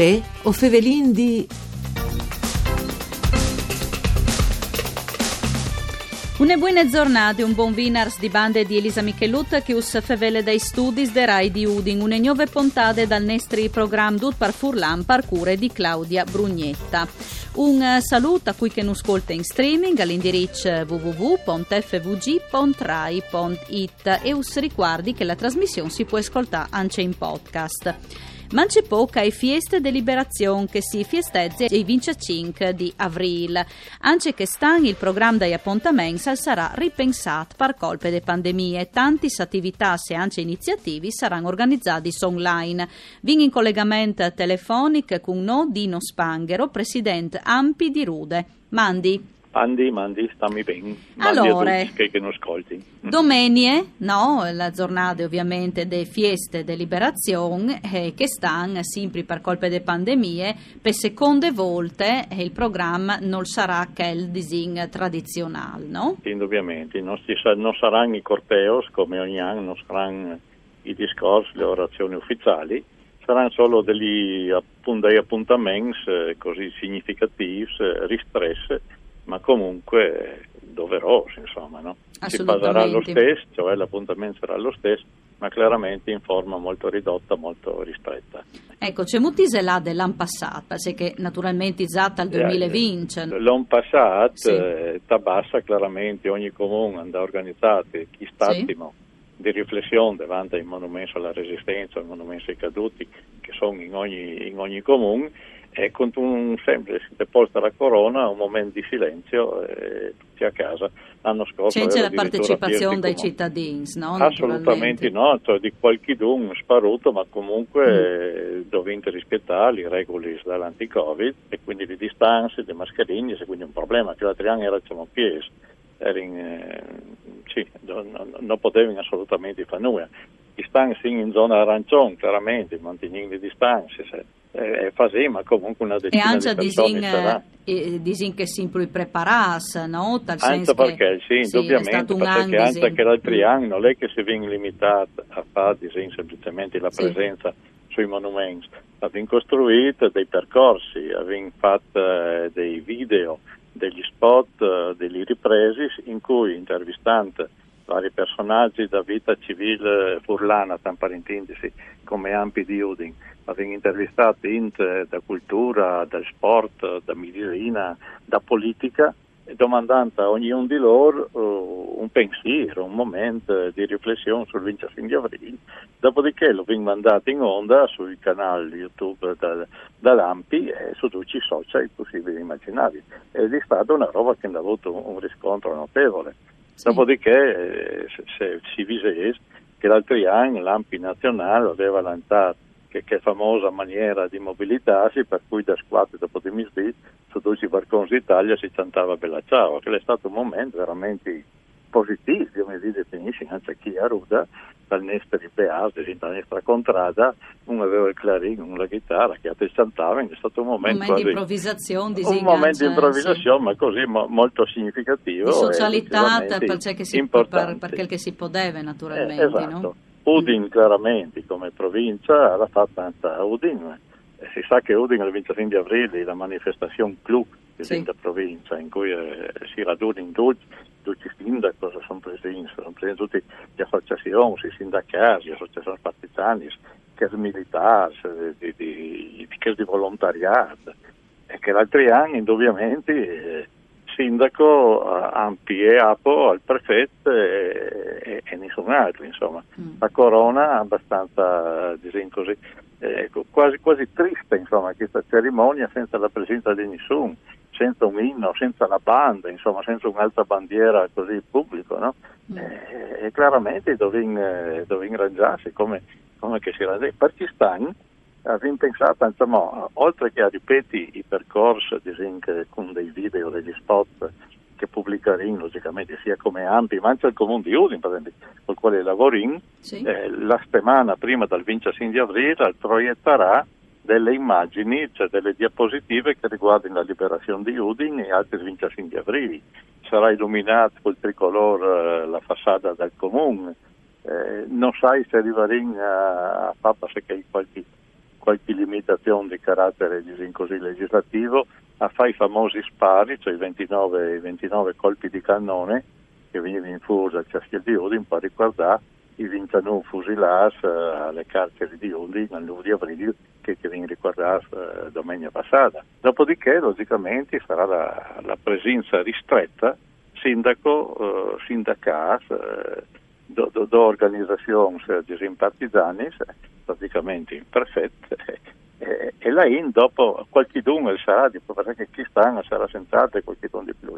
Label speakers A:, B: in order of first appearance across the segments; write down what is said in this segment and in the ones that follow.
A: Uè, o fevelin di...
B: Une buone giornate, un buon vinars di bande di Elisa Michelut che us fevele dai studi de Rai di Udin, une nuove puntate dal nestri program Dut par Furlan parcure di Claudia Brugnetta. Un saluto a cui che non ascolta in streaming all'indirizzo www.fvg.rai.it e us ricordi che la trasmissione si può ascoltare anche in podcast. Manci poca e fieste de liberazione che si festeggia il 25 di aprile. Anche che stan il programma degli appuntamenti sarà ripensato per colpe de pandemie. Tanti attività e anche iniziativi saranno organizzati online. Vin in collegamento telefonico con no Dino Spanghero, presidente Ampi di Rude. Mandi.
C: Mandi, mandi, stammi bene.
B: Allora,
C: che, che non ascolti.
B: Domenie, no, la giornata ovviamente delle fieste di liberazione eh, che stanno sempre per colpe delle pandemie, per seconde volte eh, il programma non sarà che il disegno tradizionale, no?
C: Indubbiamente, non, non saranno i corteos come ogni anno, non saranno i discorsi, le orazioni ufficiali, saranno solo degli, appuntamenti eh, così significativi, eh, ristressi ma comunque doveroso, insomma, no? Si passerà lo stesso, cioè l'appuntamento sarà lo stesso, ma chiaramente in forma molto ridotta, molto ristretta.
B: Ecco, c'è molti là dell'anno passato, perché naturalmente esatta al 2020.
C: Eh, l'anno passato, sì. eh, tabassa chiaramente ogni comune andava organizzato, chi statimo sì. di riflessione davanti ai monumenti alla resistenza, ai monumenti ai caduti, che sono in ogni, in ogni comune, e con un semplice deposta la corona, un momento di silenzio e tutti a casa. L'anno scorso
B: c'è la partecipazione dei cittadini, no?
C: Assolutamente no, cioè di qualche dun sparuto, ma comunque mm. dovete rispettare le regole dall'anti-Covid e quindi le distanze, le mascherine, e quindi un problema che l'altro anno era diciamo pies, in, eh, sì, non, non potevano assolutamente fare nulla. Distanze in zona arancione, chiaramente, mantenendo le distanze. Se, eh, faceva comunque una decina di persone sarà.
B: E disin che sempre prepararsi, no?
C: Tal anche perché, sì, sì indubbiamente, perché anche che l'altro anno non è che si viene limitato a fare disin, semplicemente la presenza sì. sui monumenti, abbiamo costruito dei percorsi, abbiamo fatto eh, dei video, degli spot, eh, degli ripresi in cui intervistando vari personaggi da vita civile furlana, tanto per come Ampi di Udin. Abbiamo intervistato int da cultura, da sport, da medicina, da politica, domandando a ognuno di loro uh, un pensiero, un momento di riflessione sul 25 di aprile. Dopodiché lo abbiamo mandato in onda sui canali YouTube da, da Lampi e su tutti i social possibili e immaginabili. Ed è stata una roba che ha avuto un riscontro notevole. Sì. Dopodiché, eh, se, se si vise che l'altro anno l'AMPI nazionale aveva lanciato che, che famosa maniera di mobilitarsi, per cui da squadre dopo di misdì su tutti i barconi d'Italia si cantava Bella Ciao, che è stato un momento veramente positivo, come si definisce, anche chi a Ruda, dal Nesteri Beas, dalla nostra contrada, uno aveva il clarino, uno la chitarra, che altri cantavano, è stato un momento,
B: un momento di improvvisazione, di
C: un momento di improvvisazione, sì. ma così mo, molto significativo. Di
B: socialità perché, si, per, perché si poteva naturalmente.
C: Eh, esatto.
B: no?
C: Udin chiaramente come provincia l'ha fatta a Udin. Si sa che Udin il 25 di aprile la manifestazione clou della sì. provincia in cui eh, si radunano in tutti tutti i sindaci sono presenti, sono presenti tutte le associazioni, i sindacati, le associazioni partigiane, che militari, di, di, di, di volontariato, e che l'altro anno indubbiamente il sindaco ha ampliato al prefetto e, e, e, nessun altro, insomma. Mm. La corona abbastanza, diciamo così, eh, quasi, quasi triste, insomma, questa cerimonia senza la presenza di nessuno senza un inno, senza la banda, insomma, senza un'altra bandiera così pubblico, no? Mm. E, e, chiaramente dovevano eh, rangiarsi come, come che si rangia. Pakistan abbiamo pensato, insomma, oltre che a ripetere i percorsi con dei video, degli spot che pubblicheremo logicamente sia come ampi, ma anche il comune di Udin, per esempio, con il quale lavoriamo, sì. eh, la settimana prima del 25 di aprile proietterà delle immagini, cioè delle diapositive che riguardano la liberazione di Udin e altri 25 di aprile. Sarà illuminato col tricolore eh, la facciata del comune. Eh, non sai se arriveremo a, Papa se c'è qualche qualche limitazione di carattere così legislativo, a fare i famosi spari, cioè i 29, 29 colpi di cannone che venivano in fuso a Ciaschia di Udin per riguardare i 29 fusilati eh, alle carceri di Udin al 9 di aprile che, che viene ricordato eh, domenica passata. Dopodiché, logicamente, sarà la, la presenza ristretta sindaco, eh, sindacat, eh, do, do, do organizzazioni disimpartisanis, praticamente imperfette, e, e là in dopo qualche dunque sarà, perché chi sta sarà sentato e qualche di più,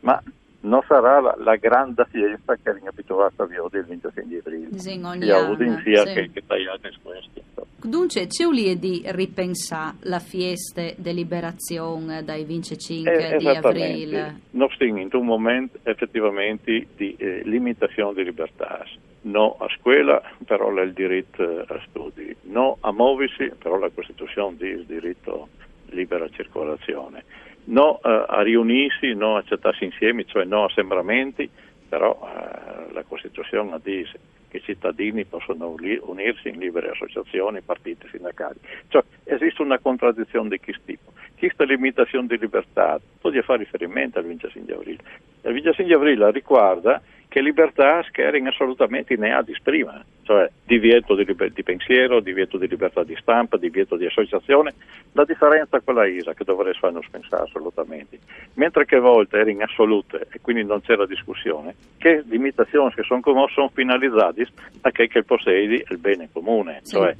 C: ma non sarà la, la grande fiesta che è abituata a vedere il 26 di aprile, sia Udin sia sì. che, che tagliate questi.
B: Dunque, c'è un di ripensare la fiesta di liberazione dai 25 eh, di aprile?
C: Noi stiamo in un momento effettivamente di eh, limitazione di libertà. No a scuola, però è il diritto a studi. No a muoversi, però la Costituzione dice il diritto a libera circolazione no eh, a riunirsi, no a accettarsi insieme, cioè no a sembramenti, però eh, la Costituzione dice che i cittadini possono unirsi in libere associazioni, partiti, sindacali. Cioè esiste una contraddizione di questo tipo. Questa limitazione di libertà, voglio fare riferimento al 25 di aprile. Il 25 di aprile riguarda che libertà scherzen assolutamente ineadis prima, cioè divieto di, liber- di, pensiero, divieto di libertà di stampa, divieto di associazione. La differenza è quella ISA che dovrei farnos pensare assolutamente. Mentre che a volte erano assolute e quindi non c'era discussione, che limitazioni che sono come sono finalizzate a che, che possedi il bene comune, sì. cioè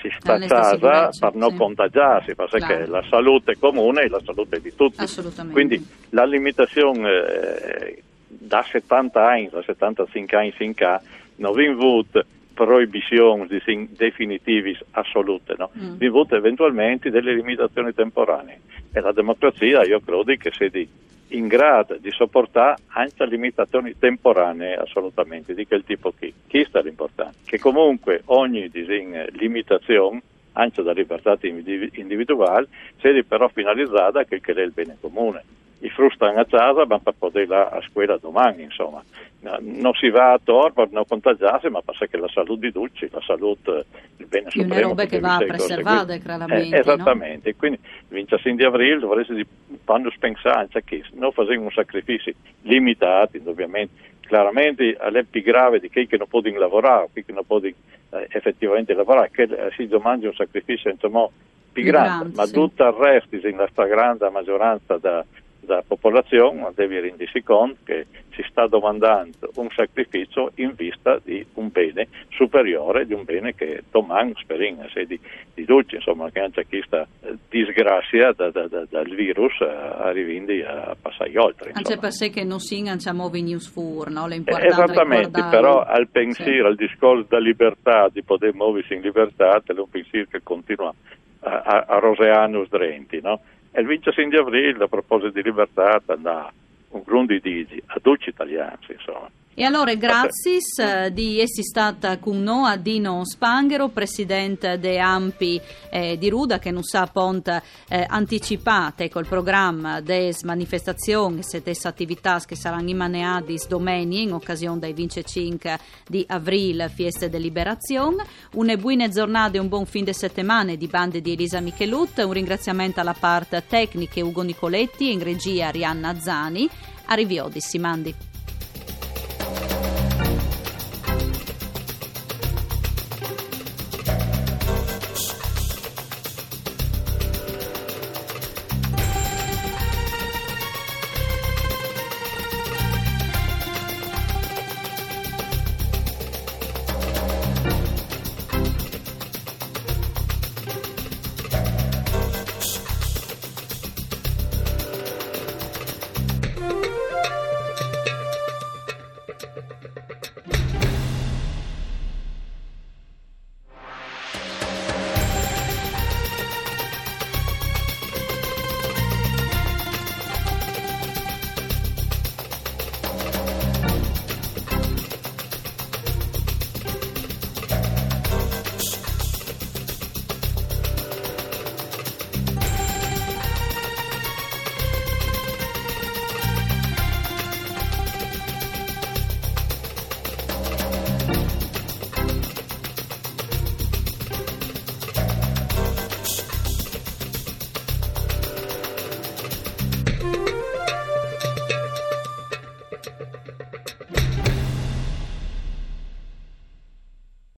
C: si sta a casa per non sì. contagiarsi, perché claro. la salute comune è la salute di tutti. Quindi la limitazione eh, da 70 anni, da 75 anni fin qua, non vi avuto proibizioni definitive assolute, no? Mm. vi avuto eventualmente delle limitazioni temporanee. E la democrazia io credo che sia in grado di sopportare anche limitazioni temporanee assolutamente, di quel tipo qui. Chi sta l'importante? Che comunque ogni disin, limitazione anche da libertà individuale, sia però finalizzata a quel che è il bene comune i frustano a casa ma per poter andare a scuola domani insomma. Non si va a Tor per non contagiarsi ma perché la salute di tutti la salute il bene supremo
B: una roba che va preservata chiaramente
C: eh, esattamente. No? quindi 25 di aprile dovreste quando pensare anche che non facciamo sacrifici limitati ovviamente chiaramente è più grave di chi che non può lavorare chi che non può eh, effettivamente lavorare che eh, si domanda un sacrificio insomma più grande, ma sì. tutto il resto la stragrande maggioranza da da popolazione deve rendersi conto che si sta domandando un sacrificio in vista di un bene superiore, di un bene che domani speriamo se di, di dolce, insomma, che anche questa eh, disgrazia da, da, da, dal virus eh, arrivi a passare oltre.
B: Anche per sé che non si ingaggiamo i news fur, no?
C: Esattamente, però al pensiero, sì. al discorso della libertà, di poter muoversi in libertà, è un pensiero che continua a, a, a roseanus drenti, no? E il 25 di aprile, a proposito di libertà, da un grunde di digi, a dolci italiani, insomma.
B: E allora grazie eh, di essere stata con noi a Dino Spanghero, presidente de Ampi eh, di Ruda, che non sa ponte eh, anticipate col programma des manifestazioni e des attività che saranno immaneate domani in occasione dei 25 di aprile, fieste de liberazione. Una buona giornata e un buon fin de settimana di bande di Elisa Michelut. Un ringraziamento alla parte tecnica Ugo Nicoletti e in regia Arianna Zani. Arrivi Odissi, Mandi.